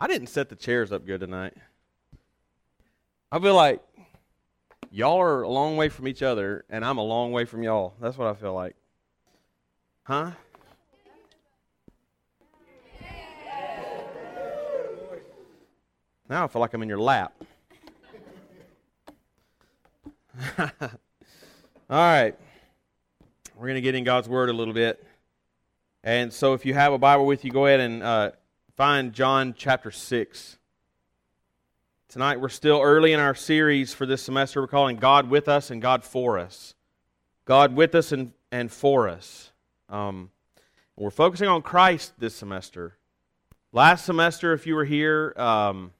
I didn't set the chairs up good tonight. I feel like y'all are a long way from each other, and I'm a long way from y'all. That's what I feel like. Huh? Now I feel like I'm in your lap. All right. We're going to get in God's Word a little bit. And so if you have a Bible with you, go ahead and uh, find John chapter 6. Tonight we're still early in our series for this semester. We're calling God with us and God for us. God with us and, and for us. Um, we're focusing on Christ this semester. Last semester, if you were here, um,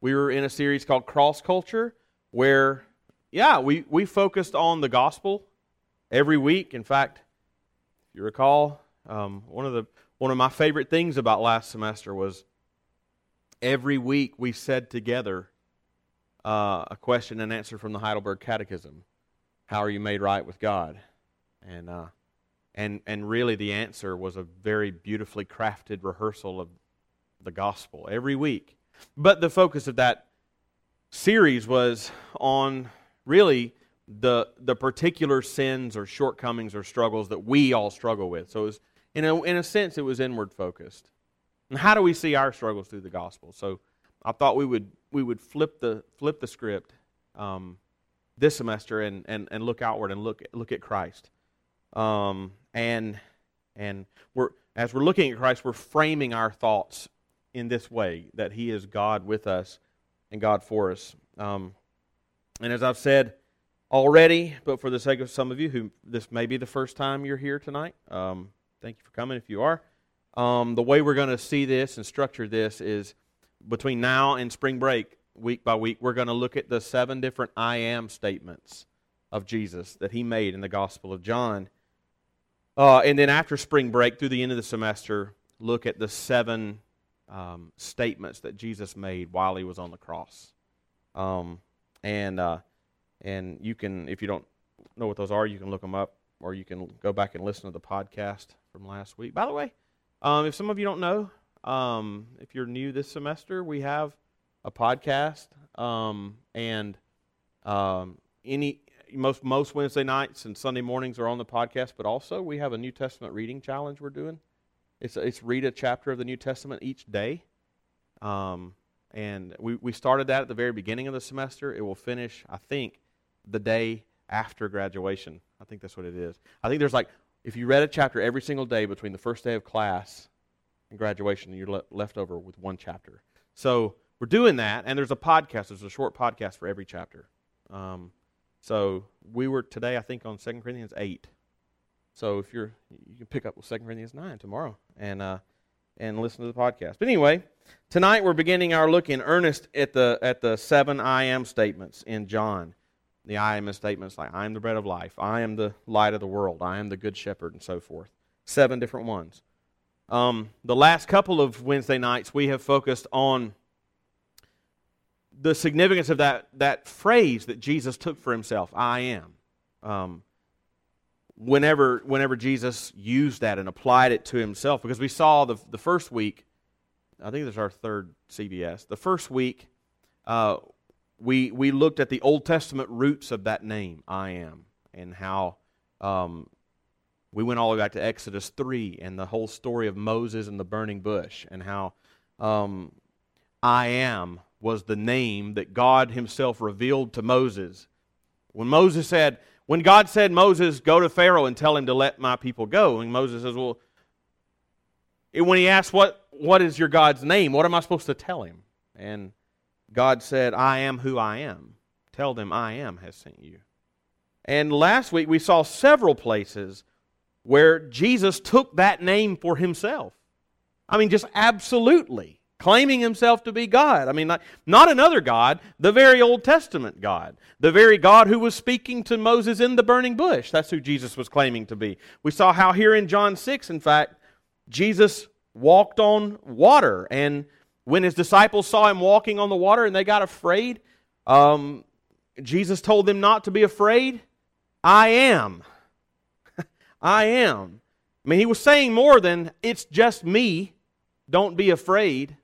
we were in a series called Cross Culture, where, yeah, we, we focused on the gospel every week. In fact, if you recall, um, one of the one of my favorite things about last semester was every week we said together uh, a question and answer from the Heidelberg Catechism. How are you made right with God? And uh, and and really the answer was a very beautifully crafted rehearsal of the gospel every week but the focus of that series was on really the, the particular sins or shortcomings or struggles that we all struggle with. So, it was, in, a, in a sense, it was inward focused. And how do we see our struggles through the gospel? So, I thought we would, we would flip, the, flip the script um, this semester and, and, and look outward and look, look at Christ. Um, and and we're, as we're looking at Christ, we're framing our thoughts in this way that He is God with us and God for us. Um, and as I've said already, but for the sake of some of you who this may be the first time you're here tonight, um, thank you for coming if you are. Um, the way we're going to see this and structure this is between now and spring break, week by week, we're going to look at the seven different I am statements of Jesus that he made in the Gospel of John. Uh, and then after spring break, through the end of the semester, look at the seven um, statements that Jesus made while he was on the cross. Um, and uh, and you can, if you don't know what those are, you can look them up, or you can go back and listen to the podcast from last week. By the way, um, if some of you don't know, um, if you're new this semester, we have a podcast, um, and um, any most most Wednesday nights and Sunday mornings are on the podcast. But also, we have a New Testament reading challenge we're doing. It's, it's read a chapter of the New Testament each day. Um, and we, we started that at the very beginning of the semester. It will finish, I think, the day after graduation. I think that's what it is. I think there's like, if you read a chapter every single day between the first day of class and graduation, you're le- left over with one chapter. So we're doing that, and there's a podcast. There's a short podcast for every chapter. Um, so we were today, I think, on 2 Corinthians 8. So if you're, you can pick up with 2 Corinthians 9 tomorrow and, uh, and listen to the podcast. But anyway, tonight we're beginning our look in earnest at the, at the seven I am statements in John. The I am statements like, I am the bread of life, I am the light of the world, I am the good shepherd, and so forth. Seven different ones. Um, the last couple of Wednesday nights, we have focused on the significance of that, that phrase that Jesus took for himself, I am. Um, whenever, whenever Jesus used that and applied it to himself. Because we saw the, the first week, I think this is our third CBS, the first week, uh, we, we looked at the Old Testament roots of that name, I am, and how um, we went all the way back to Exodus 3 and the whole story of Moses and the burning bush, and how um, I am was the name that God Himself revealed to Moses. When Moses said, when God said, Moses, go to Pharaoh and tell him to let my people go, and Moses says, Well, when he asked, what, what is your God's name? What am I supposed to tell him? And God said, I am who I am. Tell them I am has sent you. And last week we saw several places where Jesus took that name for himself. I mean, just absolutely claiming himself to be God. I mean, not, not another God, the very Old Testament God, the very God who was speaking to Moses in the burning bush. That's who Jesus was claiming to be. We saw how here in John 6, in fact, Jesus walked on water. And when his disciples saw him walking on the water and they got afraid, um, Jesus told them not to be afraid. I am. I am. I mean, he was saying more than, it's just me. Don't be afraid.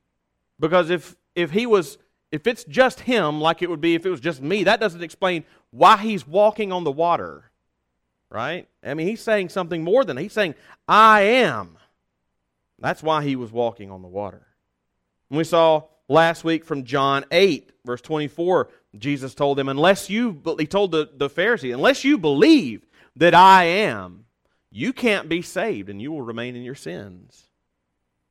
Because if, if he was, if it's just him, like it would be if it was just me, that doesn't explain why he's walking on the water. Right? I mean, he's saying something more than he's saying, I am. That's why he was walking on the water. And we saw last week from John 8, verse 24, Jesus told them, unless you, he told the, the Pharisee, unless you believe that I am, you can't be saved and you will remain in your sins.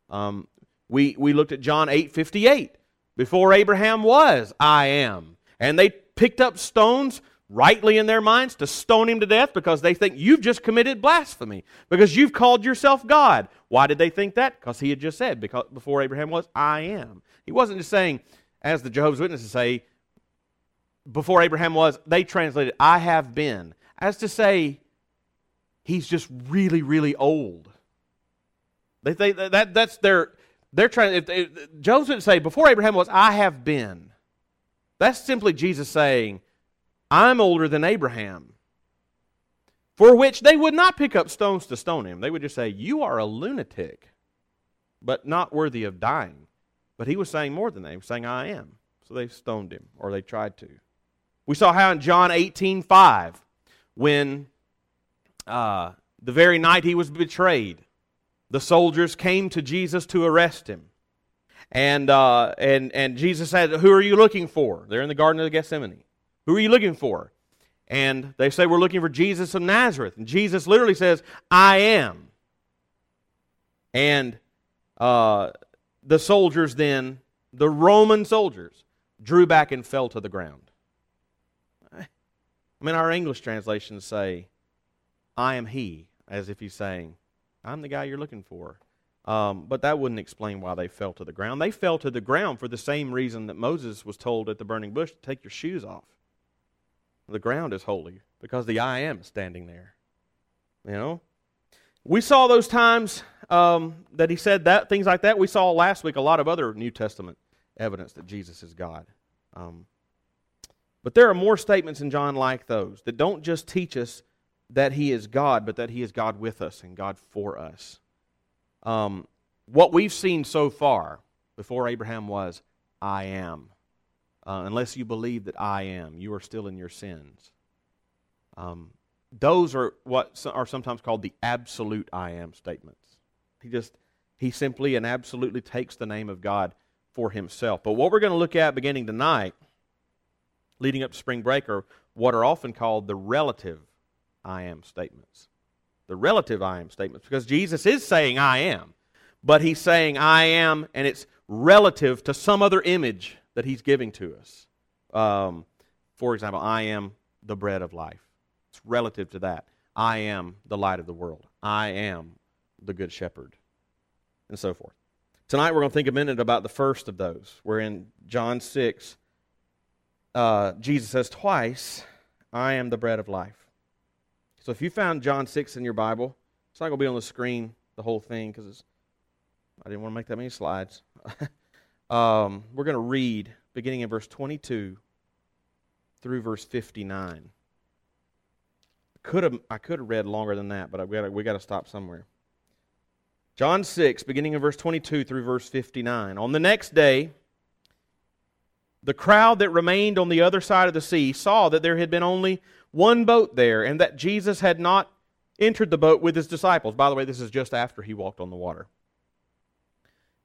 Um, we, we looked at John 8 58. Before Abraham was, I am. And they picked up stones rightly in their minds to stone him to death because they think you've just committed blasphemy because you've called yourself God. Why did they think that? Because he had just said, because before Abraham was, I am. He wasn't just saying, as the Jehovah's Witnesses say, before Abraham was, they translated, I have been, as to say, he's just really, really old. They think that, that that's their, they're trying, if, if Joseph would say, before Abraham was, I have been. That's simply Jesus saying, I'm older than Abraham. For which they would not pick up stones to stone him. They would just say, You are a lunatic, but not worthy of dying. But he was saying more than they He was saying, I am. So they stoned him, or they tried to. We saw how in John 18 5, when uh, the very night he was betrayed, the soldiers came to Jesus to arrest him. And, uh, and, and Jesus said, Who are you looking for? They're in the Garden of Gethsemane. Who are you looking for? And they say, We're looking for Jesus of Nazareth. And Jesus literally says, I am. And uh, the soldiers then, the Roman soldiers, drew back and fell to the ground. I mean, our English translations say, I am he, as if he's saying, I'm the guy you're looking for. Um, but that wouldn't explain why they fell to the ground. They fell to the ground for the same reason that Moses was told at the burning bush to take your shoes off. The ground is holy because the I am is standing there. You know? We saw those times um, that he said that, things like that. We saw last week a lot of other New Testament evidence that Jesus is God. Um, but there are more statements in John like those that don't just teach us that he is God, but that he is God with us and God for us. Um, what we've seen so far before Abraham was, I am. Uh, unless you believe that I am, you are still in your sins. Um, those are what are sometimes called the absolute I am statements. He just, he simply and absolutely takes the name of God for himself. But what we're going to look at beginning tonight, leading up to spring break, are what are often called the relative I am statements. The relative I am statements, because Jesus is saying I am, but he's saying I am, and it's relative to some other image that he's giving to us. Um, for example, I am the bread of life. It's relative to that. I am the light of the world. I am the good shepherd, and so forth. Tonight we're going to think a minute about the first of those. We're in John 6. Uh, Jesus says twice, I am the bread of life. So if you found John 6 in your Bible, it's not going to be on the screen, the whole thing, because I didn't want to make that many slides. um, we're going to read beginning in verse 22 through verse 59. Could have I could have read longer than that, but we got we got to stop somewhere. John 6, beginning in verse 22 through verse 59. On the next day, the crowd that remained on the other side of the sea saw that there had been only one boat there, and that Jesus had not entered the boat with his disciples. By the way, this is just after he walked on the water.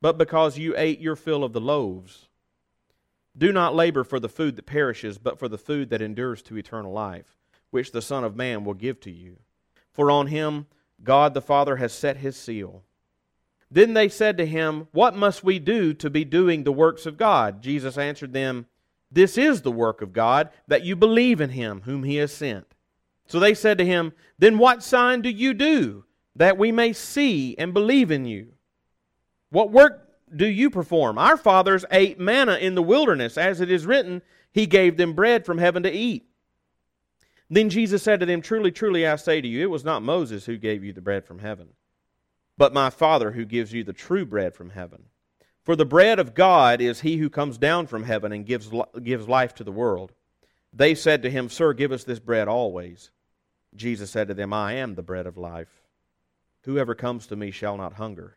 but because you ate your fill of the loaves. Do not labor for the food that perishes, but for the food that endures to eternal life, which the Son of Man will give to you. For on him God the Father has set his seal. Then they said to him, What must we do to be doing the works of God? Jesus answered them, This is the work of God, that you believe in him whom he has sent. So they said to him, Then what sign do you do, that we may see and believe in you? What work do you perform? Our fathers ate manna in the wilderness, as it is written, He gave them bread from heaven to eat. Then Jesus said to them, Truly, truly, I say to you, it was not Moses who gave you the bread from heaven, but my Father who gives you the true bread from heaven. For the bread of God is he who comes down from heaven and gives, gives life to the world. They said to him, Sir, give us this bread always. Jesus said to them, I am the bread of life. Whoever comes to me shall not hunger.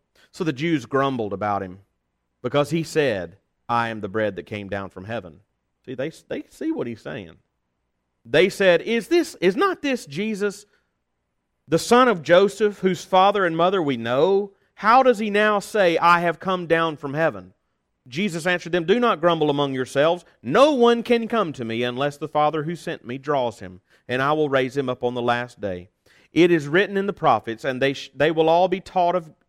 So the Jews grumbled about him, because he said, I am the bread that came down from heaven. See, they, they see what he's saying. They said, Is this is not this Jesus, the son of Joseph, whose father and mother we know? How does he now say, I have come down from heaven? Jesus answered them, Do not grumble among yourselves. No one can come to me unless the Father who sent me draws him, and I will raise him up on the last day. It is written in the prophets, and they, sh- they will all be taught, of,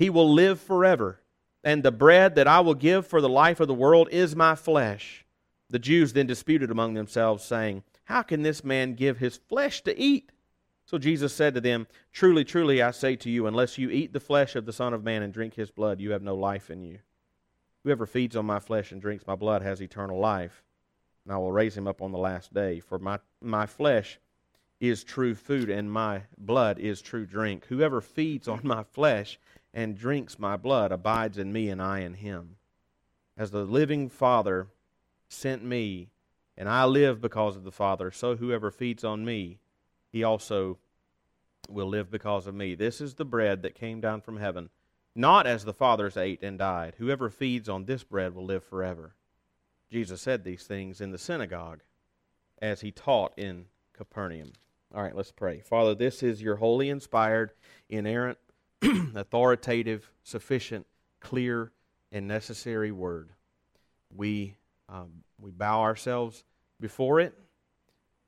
he will live forever. And the bread that I will give for the life of the world is my flesh. The Jews then disputed among themselves, saying, how can this man give his flesh to eat? So Jesus said to them, Truly, truly, I say to you, unless you eat the flesh of the Son of Man and drink his blood, you have no life in you. Whoever feeds on my flesh and drinks my blood has eternal life, and I will raise him up on the last day. For my, my flesh is true food, and my blood is true drink. Whoever feeds on my flesh and drinks my blood abides in me, and I in him. As the living Father sent me, and I live because of the Father, so whoever feeds on me, he also will live because of me. This is the bread that came down from heaven, not as the fathers ate and died. Whoever feeds on this bread will live forever. Jesus said these things in the synagogue as he taught in Capernaum. All right, let's pray. Father, this is your holy, inspired, inerrant, authoritative, sufficient, clear, and necessary word. We, um, we bow ourselves before it.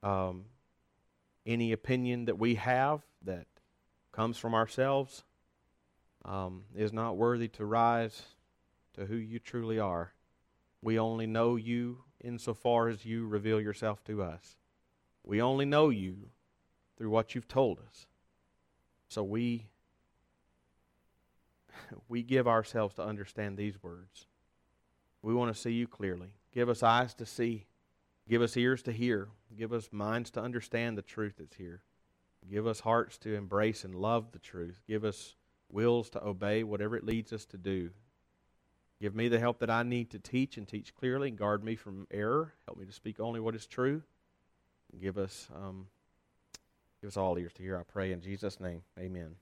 Um, any opinion that we have that comes from ourselves um, is not worthy to rise to who you truly are. We only know you insofar as you reveal yourself to us. We only know you through what you've told us. So we we give ourselves to understand these words. We want to see you clearly. Give us eyes to see Give us ears to hear. Give us minds to understand the truth that's here. Give us hearts to embrace and love the truth. Give us wills to obey whatever it leads us to do. Give me the help that I need to teach and teach clearly and guard me from error. Help me to speak only what is true. Give us, um, give us all ears to hear, I pray, in Jesus' name. Amen.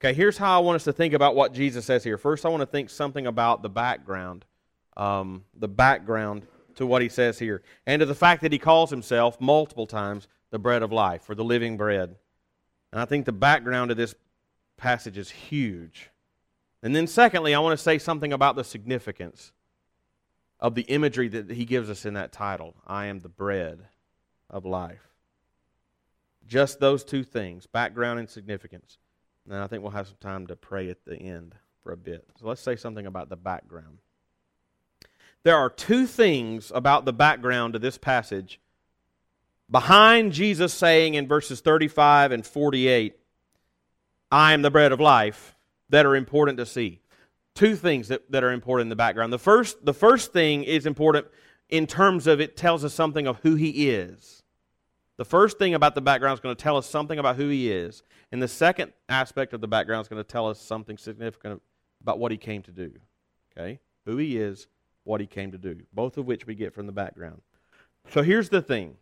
Okay, here's how I want us to think about what Jesus says here. First, I want to think something about the background. Um, the background to what he says here and to the fact that he calls himself multiple times the bread of life or the living bread. And I think the background of this passage is huge. And then, secondly, I want to say something about the significance of the imagery that he gives us in that title I am the bread of life. Just those two things, background and significance. And I think we'll have some time to pray at the end for a bit. So let's say something about the background. There are two things about the background of this passage behind Jesus saying in verses 35 and 48, I am the bread of life, that are important to see. Two things that, that are important in the background. The first, the first thing is important in terms of it tells us something of who he is. The first thing about the background is going to tell us something about who he is. And the second aspect of the background is going to tell us something significant about what he came to do. Okay? who he is, what he came to do, both of which we get from the background. So here's the thing.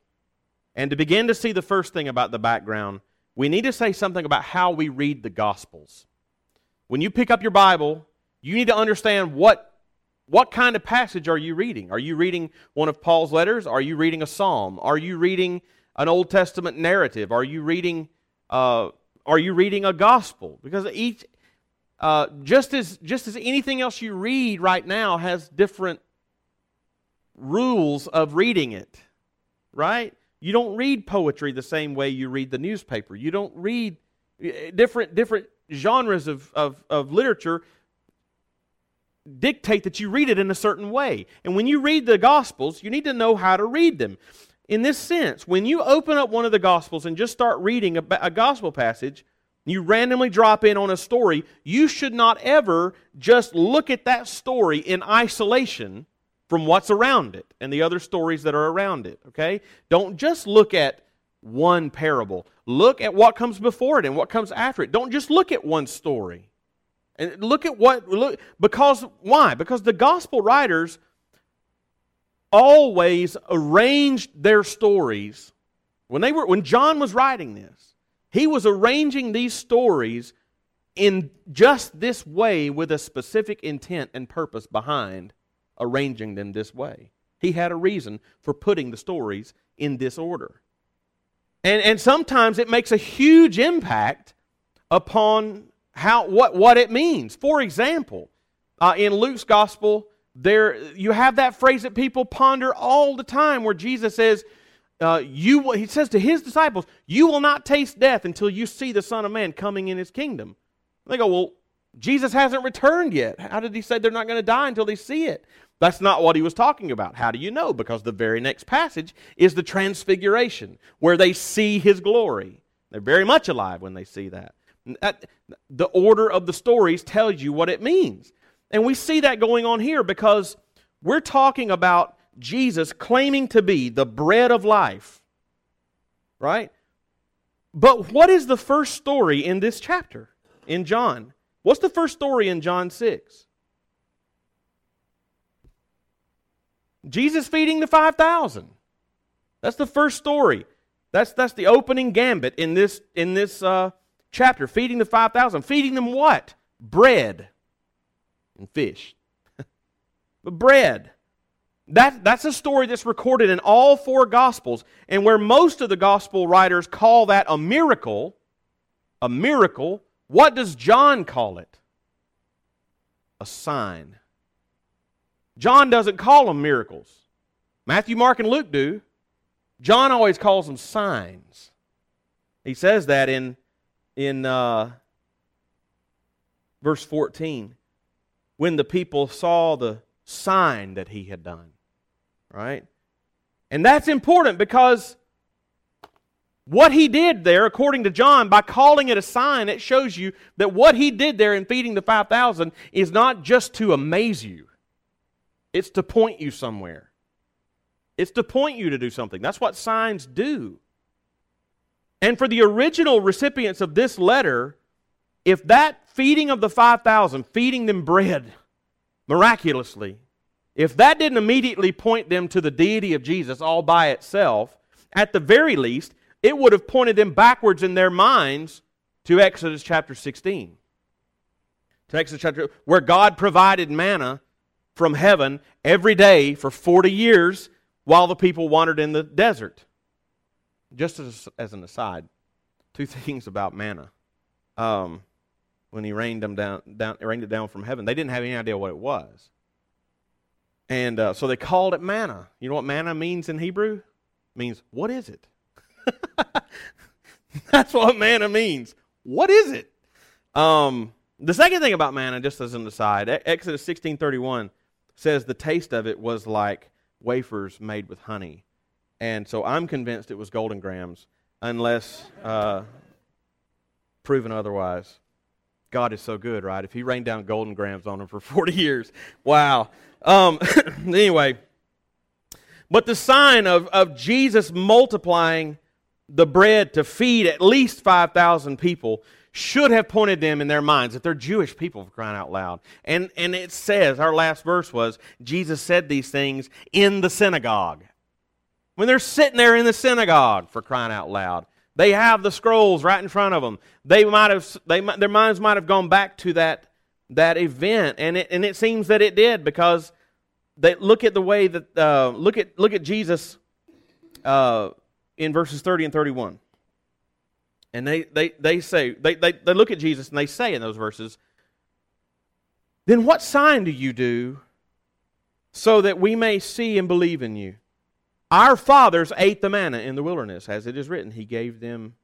And to begin to see the first thing about the background, we need to say something about how we read the Gospels. When you pick up your Bible, you need to understand what what kind of passage are you reading? Are you reading one of Paul's letters? Are you reading a psalm? Are you reading an Old Testament narrative? Are you reading uh, Are you reading a gospel? Because each uh, just as just as anything else you read right now has different rules of reading it, right? You don't read poetry the same way you read the newspaper. You don't read eh, different different genres of, of, of literature dictate that you read it in a certain way. And when you read the Gospels, you need to know how to read them. In this sense, when you open up one of the Gospels and just start reading a, a Gospel passage, you randomly drop in on a story, you should not ever just look at that story in isolation from what's around it and the other stories that are around it, okay? Don't just look at one parable. Look at what comes before it and what comes after it. Don't just look at one story. And look at what look because why? Because the gospel writers always arranged their stories when they were when John was writing this. He was arranging these stories in just this way with a specific intent and purpose behind arranging them this way. He had a reason for putting the stories in this order. And, and sometimes it makes a huge impact upon how, what, what it means. For example, uh, in Luke's gospel, there you have that phrase that people ponder all the time where Jesus says, uh, you he says to his disciples, You will not taste death until you see the Son of Man coming in his kingdom. They go, Well, Jesus hasn't returned yet. How did he say they're not going to die until they see it? That's not what he was talking about. How do you know? Because the very next passage is the transfiguration, where they see his glory. They're very much alive when they see that. that the order of the stories tells you what it means. And we see that going on here because we're talking about Jesus claiming to be the bread of life. Right? But what is the first story in this chapter in John? What's the first story in John 6? Jesus feeding the 5,000. That's the first story. That's, that's the opening gambit in this, in this uh, chapter. Feeding the 5,000. Feeding them what? Bread and fish. but bread. That, that's a story that's recorded in all four Gospels. And where most of the Gospel writers call that a miracle, a miracle, what does John call it? A sign. John doesn't call them miracles. Matthew, Mark, and Luke do. John always calls them signs. He says that in, in uh, verse 14 when the people saw the sign that he had done. Right? And that's important because what he did there, according to John, by calling it a sign, it shows you that what he did there in feeding the 5,000 is not just to amaze you. It's to point you somewhere. It's to point you to do something. That's what signs do. And for the original recipients of this letter, if that feeding of the 5,000, feeding them bread miraculously, if that didn't immediately point them to the deity of Jesus all by itself, at the very least, it would have pointed them backwards in their minds to Exodus chapter 16. To Exodus chapter, where God provided manna from heaven every day for 40 years while the people wandered in the desert. Just as, as an aside, two things about manna. Um, when he rained them down, down, rained it down from heaven, they didn't have any idea what it was, and uh, so they called it manna. You know what manna means in Hebrew? It means what is it? That's what manna means. What is it? Um, the second thing about manna, just as an aside, Exodus sixteen thirty one says the taste of it was like wafers made with honey. And so I'm convinced it was Golden Grahams, unless uh, proven otherwise. God is so good, right? If He rained down Golden Grahams on them for 40 years, wow. Um, anyway, but the sign of, of Jesus multiplying the bread to feed at least 5,000 people should have pointed them in their minds that they're Jewish people for crying out loud. And, and it says, our last verse was, Jesus said these things in the synagogue. When they're sitting there in the synagogue for crying out loud, they have the scrolls right in front of them. They might have, they, their minds might have gone back to that, that event, and it, and it seems that it did because they look at the way that uh, look at look at Jesus uh, in verses thirty and thirty one. And they, they, they say, they, they, they look at Jesus and they say in those verses, Then what sign do you do so that we may see and believe in you? Our fathers ate the manna in the wilderness, as it is written, He gave them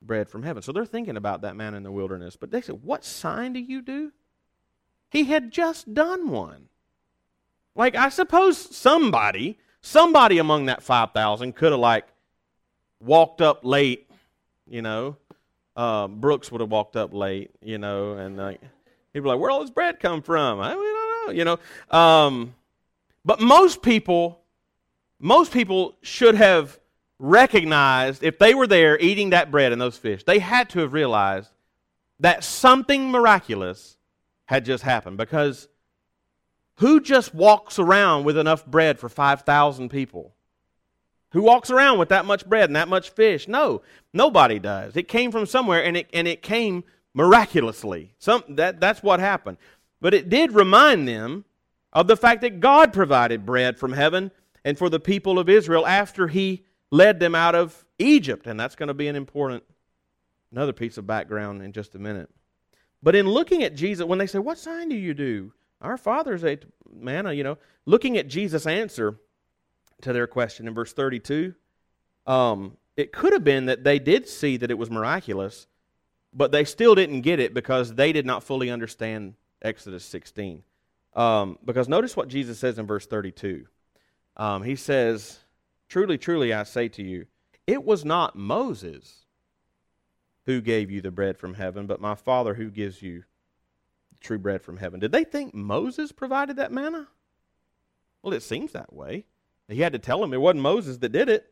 bread from heaven. So they're thinking about that manna in the wilderness. But they said, What sign do you do? He had just done one. Like, I suppose somebody, somebody among that 5,000 could have, like, walked up late you know. Uh, Brooks would have walked up late, you know, and like he'd be like, "Where all this bread come from?" I, we don't know, you know. Um, but most people, most people should have recognized if they were there eating that bread and those fish, they had to have realized that something miraculous had just happened because who just walks around with enough bread for 5,000 people? Who walks around with that much bread and that much fish? No, nobody does. It came from somewhere and it, and it came miraculously. Some, that, that's what happened. But it did remind them of the fact that God provided bread from heaven and for the people of Israel after He led them out of Egypt. And that's going to be an important, another piece of background in just a minute. But in looking at Jesus, when they say, What sign do you do? Our fathers ate manna, you know. Looking at Jesus' answer, to their question in verse 32. Um, it could have been that they did see that it was miraculous, but they still didn't get it because they did not fully understand Exodus 16. Um, because notice what Jesus says in verse 32. Um, he says, Truly, truly, I say to you, it was not Moses who gave you the bread from heaven, but my Father who gives you true bread from heaven. Did they think Moses provided that manna? Well, it seems that way. He had to tell them it wasn't Moses that did it.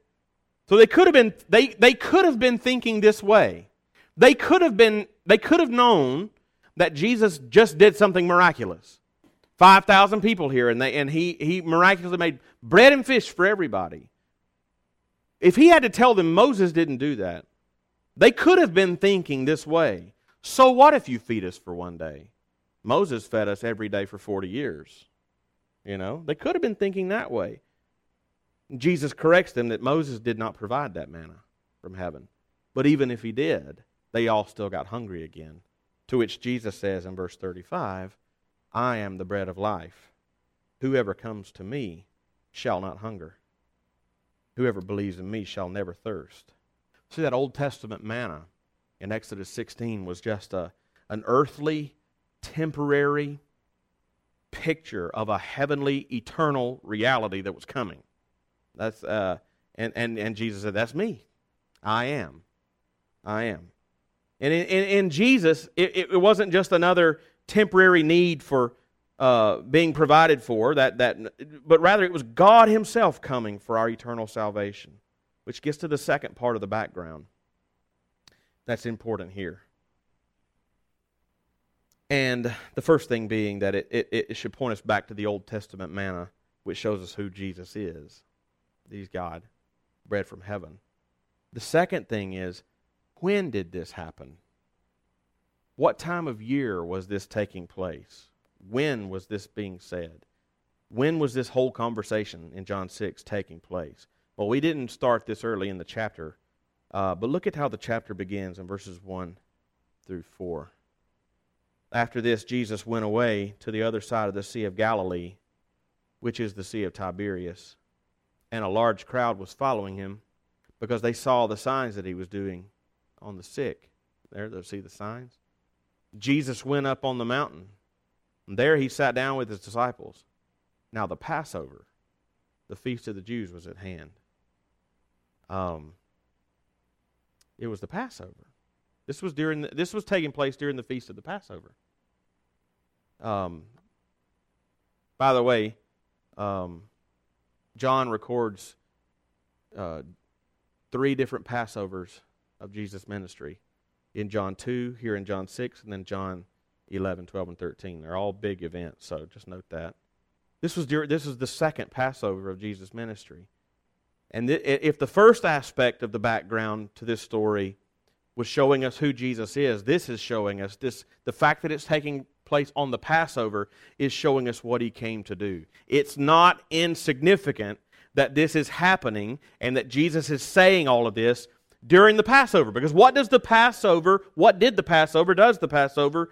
So they could have been they, they could have been thinking this way. They could have been they could have known that Jesus just did something miraculous. 5,000 people here and they and he he miraculously made bread and fish for everybody. If he had to tell them Moses didn't do that, they could have been thinking this way. So what if you feed us for one day? Moses fed us every day for 40 years. You know, they could have been thinking that way. Jesus corrects them that Moses did not provide that manna from heaven. But even if he did, they all still got hungry again. To which Jesus says in verse 35, I am the bread of life. Whoever comes to me shall not hunger. Whoever believes in me shall never thirst. See, that Old Testament manna in Exodus 16 was just a, an earthly, temporary picture of a heavenly, eternal reality that was coming. That's uh, and and and Jesus said, "That's me. I am. I am." And in, in, in Jesus, it, it wasn't just another temporary need for uh, being provided for that that, but rather it was God Himself coming for our eternal salvation, which gets to the second part of the background. That's important here. And the first thing being that it, it, it should point us back to the Old Testament manna, which shows us who Jesus is. He's God, bread from heaven. The second thing is, when did this happen? What time of year was this taking place? When was this being said? When was this whole conversation in John 6 taking place? Well, we didn't start this early in the chapter, uh, but look at how the chapter begins in verses 1 through 4. After this, Jesus went away to the other side of the Sea of Galilee, which is the Sea of Tiberias and a large crowd was following him because they saw the signs that he was doing on the sick. There, they see the signs. Jesus went up on the mountain, and there he sat down with his disciples. Now, the Passover, the feast of the Jews, was at hand. Um, it was the Passover. This was during the, this was taking place during the feast of the Passover. Um, by the way, um, John records uh, three different Passovers of Jesus' ministry. In John 2, here in John 6, and then John 11, 12, and 13. They're all big events, so just note that. This was during, this is the second Passover of Jesus' ministry. And th- if the first aspect of the background to this story was showing us who Jesus is, this is showing us this the fact that it's taking place on the Passover is showing us what he came to do. It's not insignificant that this is happening and that Jesus is saying all of this during the Passover. Because what does the Passover, what did the Passover, does the Passover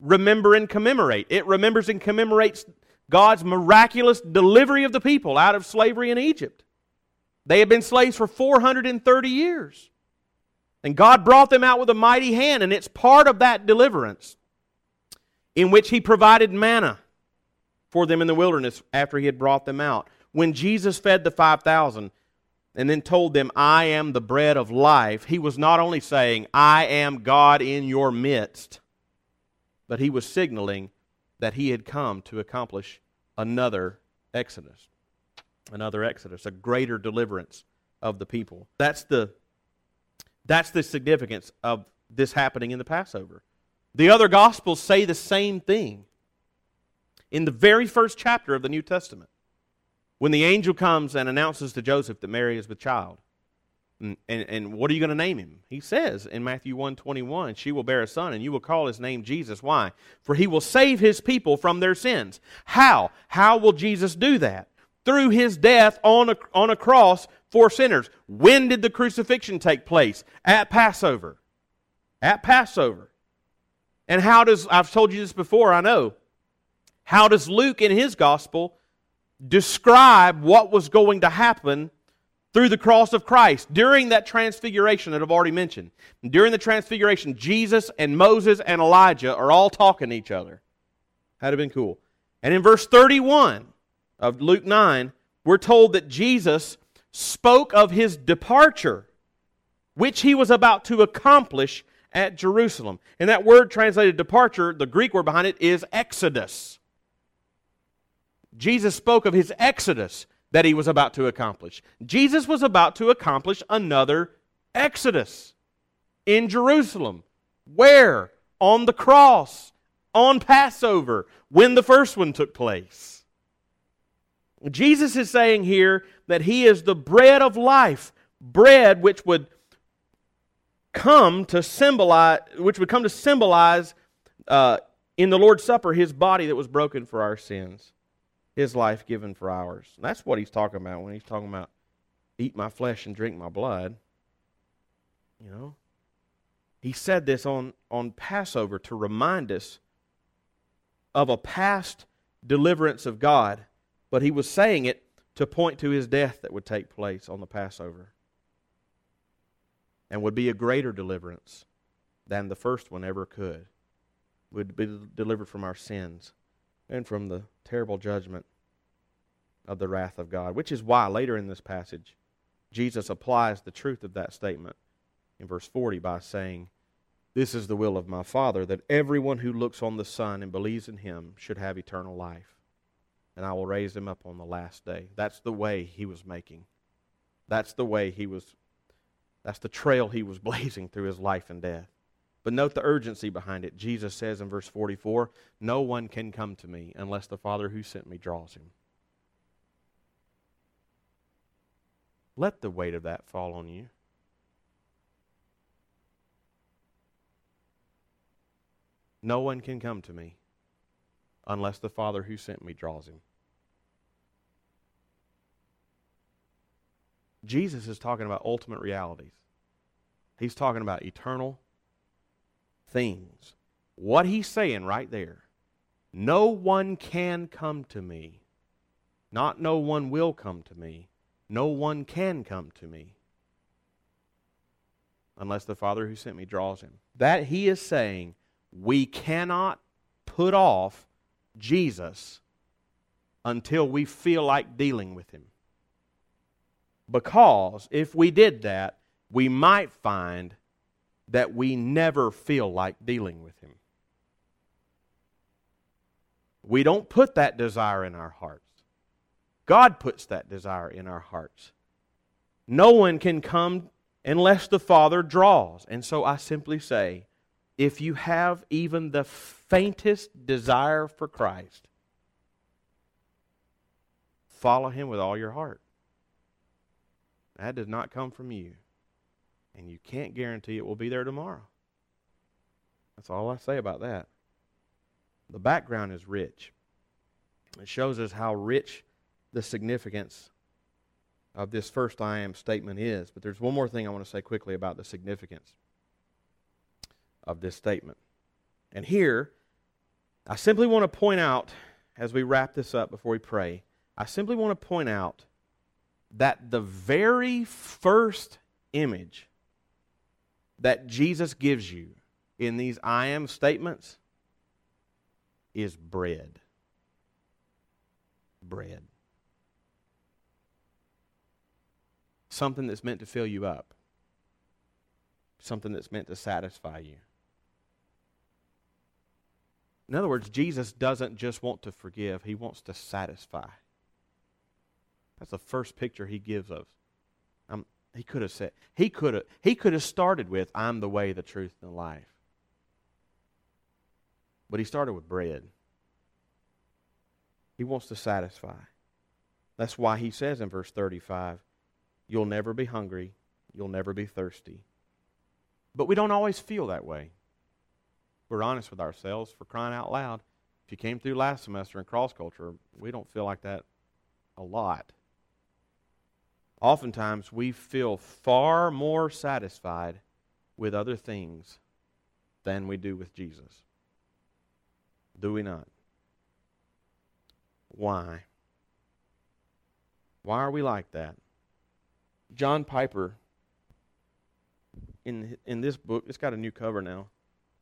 remember and commemorate? It remembers and commemorates God's miraculous delivery of the people out of slavery in Egypt. They had been slaves for 430 years. And God brought them out with a mighty hand, and it's part of that deliverance in which He provided manna for them in the wilderness after He had brought them out. When Jesus fed the 5,000 and then told them, I am the bread of life, He was not only saying, I am God in your midst, but He was signaling that He had come to accomplish another Exodus. Another Exodus, a greater deliverance of the people. That's the, that's the significance of this happening in the Passover. The other Gospels say the same thing. In the very first chapter of the New Testament, when the angel comes and announces to Joseph that Mary is with child, and, and, and what are you going to name him? He says in Matthew 1 21, She will bear a son, and you will call his name Jesus. Why? For he will save his people from their sins. How? How will Jesus do that? Through his death on a, on a cross for sinners. When did the crucifixion take place? At Passover. At Passover. And how does, I've told you this before, I know. How does Luke in his gospel describe what was going to happen through the cross of Christ during that transfiguration that I've already mentioned. During the transfiguration, Jesus and Moses and Elijah are all talking to each other. That'd have been cool. And in verse 31 of Luke 9, we're told that Jesus spoke of his departure, which he was about to accomplish at Jerusalem. And that word translated departure, the Greek word behind it is exodus. Jesus spoke of his exodus that he was about to accomplish. Jesus was about to accomplish another exodus in Jerusalem. Where? On the cross, on Passover, when the first one took place. Jesus is saying here that he is the bread of life, bread which would come to symbolize, which would come to symbolize uh, in the Lord's Supper his body that was broken for our sins his life given for ours. And that's what he's talking about when he's talking about eat my flesh and drink my blood. You know? He said this on, on Passover to remind us of a past deliverance of God, but he was saying it to point to his death that would take place on the Passover and would be a greater deliverance than the first one ever could. Would be delivered from our sins and from the terrible judgment of the wrath of God, which is why later in this passage, Jesus applies the truth of that statement in verse 40 by saying, This is the will of my Father, that everyone who looks on the Son and believes in him should have eternal life, and I will raise him up on the last day. That's the way he was making. That's the way he was, that's the trail he was blazing through his life and death. But note the urgency behind it. Jesus says in verse 44 No one can come to me unless the Father who sent me draws him. Let the weight of that fall on you. No one can come to me unless the Father who sent me draws him. Jesus is talking about ultimate realities. He's talking about eternal things. What he's saying right there no one can come to me. Not no one will come to me. No one can come to me unless the Father who sent me draws him. That he is saying we cannot put off Jesus until we feel like dealing with him. Because if we did that, we might find that we never feel like dealing with Him. We don't put that desire in our hearts. God puts that desire in our hearts. No one can come unless the Father draws. And so I simply say, if you have even the faintest desire for Christ, follow him with all your heart. That does not come from you. And you can't guarantee it will be there tomorrow. That's all I say about that. The background is rich. It shows us how rich the significance of this first I am statement is. But there's one more thing I want to say quickly about the significance of this statement. And here, I simply want to point out, as we wrap this up before we pray, I simply want to point out that the very first image that Jesus gives you in these I am statements is bread. Bread. Something that's meant to fill you up, something that's meant to satisfy you. In other words, Jesus doesn't just want to forgive, he wants to satisfy. That's the first picture he gives us. He could have said, he could have, he could have started with, I'm the way, the truth, and the life. But he started with bread. He wants to satisfy. That's why he says in verse 35, You'll never be hungry, you'll never be thirsty. But we don't always feel that way. We're honest with ourselves for crying out loud. If you came through last semester in cross culture, we don't feel like that a lot. Oftentimes, we feel far more satisfied with other things than we do with Jesus. Do we not? Why? Why are we like that? John Piper, in, in this book, it's got a new cover now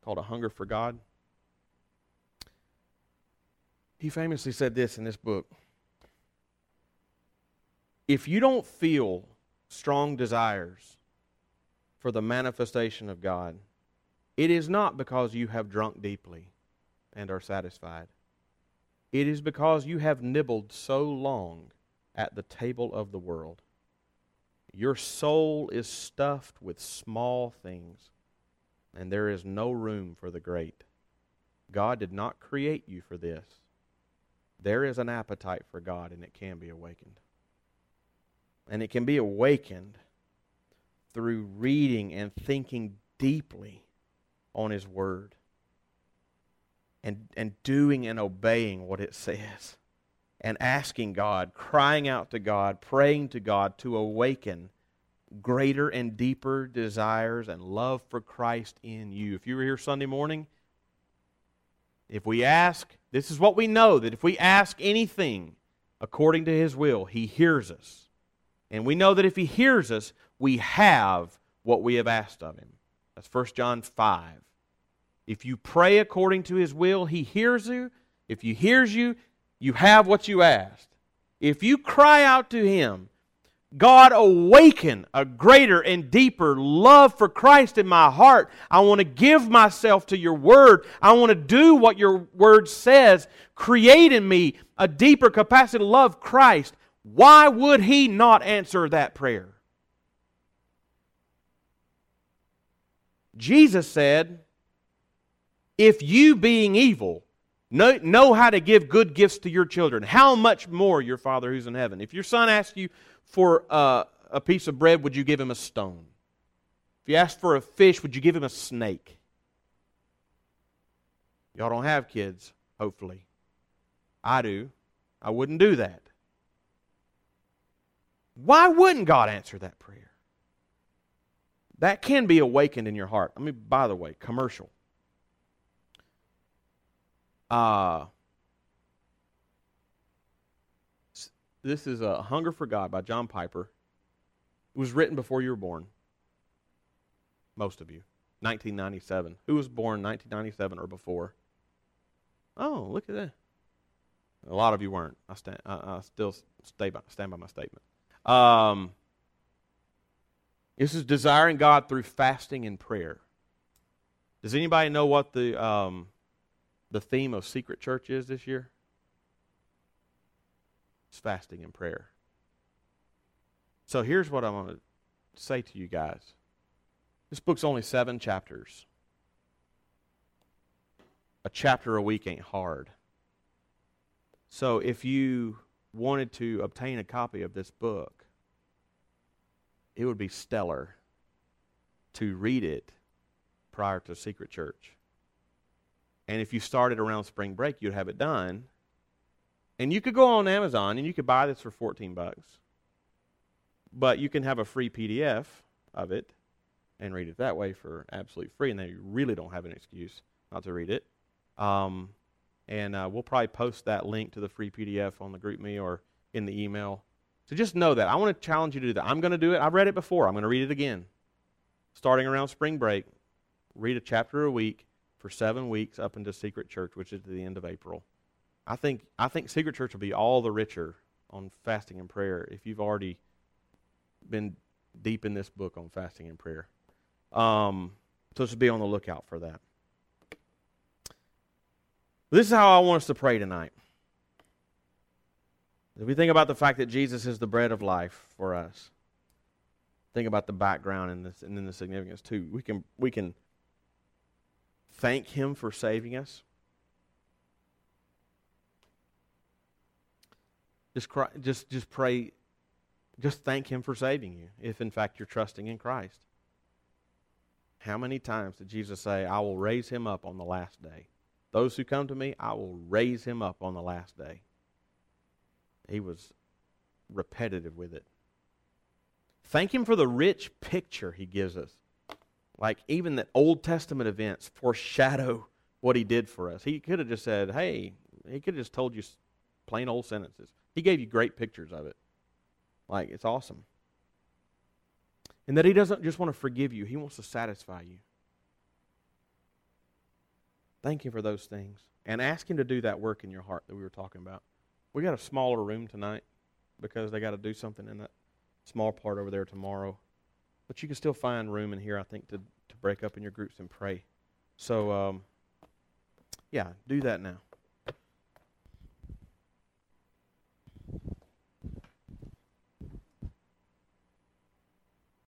called A Hunger for God. He famously said this in this book If you don't feel strong desires for the manifestation of God, it is not because you have drunk deeply and are satisfied. It is because you have nibbled so long at the table of the world. Your soul is stuffed with small things, and there is no room for the great. God did not create you for this. There is an appetite for God, and it can be awakened. And it can be awakened through reading and thinking deeply on His Word and, and doing and obeying what it says and asking God, crying out to God, praying to God to awaken greater and deeper desires and love for Christ in you. If you were here Sunday morning, if we ask, this is what we know that if we ask anything according to His will, He hears us. And we know that if He hears us, we have what we have asked of Him. That's 1 John 5. If you pray according to his will, he hears you. If he hears you, you have what you asked. If you cry out to him, God, awaken a greater and deeper love for Christ in my heart. I want to give myself to your word. I want to do what your word says. Create in me a deeper capacity to love Christ. Why would he not answer that prayer? Jesus said, if you, being evil, know, know how to give good gifts to your children, how much more your Father who's in heaven? If your son asks you for uh, a piece of bread, would you give him a stone? If you asked for a fish, would you give him a snake? Y'all don't have kids, hopefully. I do. I wouldn't do that. Why wouldn't God answer that prayer? That can be awakened in your heart. I mean, by the way, commercial. Uh, this is a Hunger for God by John Piper. It was written before you were born. Most of you. 1997. Who was born 1997 or before? Oh, look at that. A lot of you weren't. I, stand, I, I still stay by, stand by my statement. Um, this is desiring God through fasting and prayer. Does anybody know what the um, the theme of Secret Church is this year? It's fasting and prayer. So here's what I want to say to you guys This book's only seven chapters. A chapter a week ain't hard. So if you wanted to obtain a copy of this book, it would be stellar to read it prior to Secret Church. And if you started around spring break, you'd have it done. And you could go on Amazon and you could buy this for 14 bucks. But you can have a free PDF of it and read it that way for absolutely free. And then you really don't have an excuse not to read it. Um, and uh, we'll probably post that link to the free PDF on the GroupMe or in the email. So just know that. I want to challenge you to do that. I'm going to do it. I've read it before. I'm going to read it again. Starting around spring break, read a chapter a week for seven weeks up into Secret Church, which is the end of April. I think I think Secret Church will be all the richer on fasting and prayer if you've already been deep in this book on fasting and prayer. Um, so just be on the lookout for that. This is how I want us to pray tonight. If we think about the fact that Jesus is the bread of life for us, think about the background and, this, and then the significance too. We can we can thank Him for saving us. Just cry, just just pray, just thank Him for saving you. If in fact you're trusting in Christ. How many times did Jesus say, "I will raise him up on the last day"? Those who come to me, I will raise him up on the last day. He was repetitive with it. Thank him for the rich picture he gives us. Like even the Old Testament events foreshadow what he did for us. He could have just said, hey, he could have just told you plain old sentences. He gave you great pictures of it. Like, it's awesome. And that he doesn't just want to forgive you, he wants to satisfy you. Thank Him for those things. And ask Him to do that work in your heart that we were talking about. We got a smaller room tonight because they got to do something in that small part over there tomorrow. But you can still find room in here, I think, to, to break up in your groups and pray. So, um, yeah, do that now.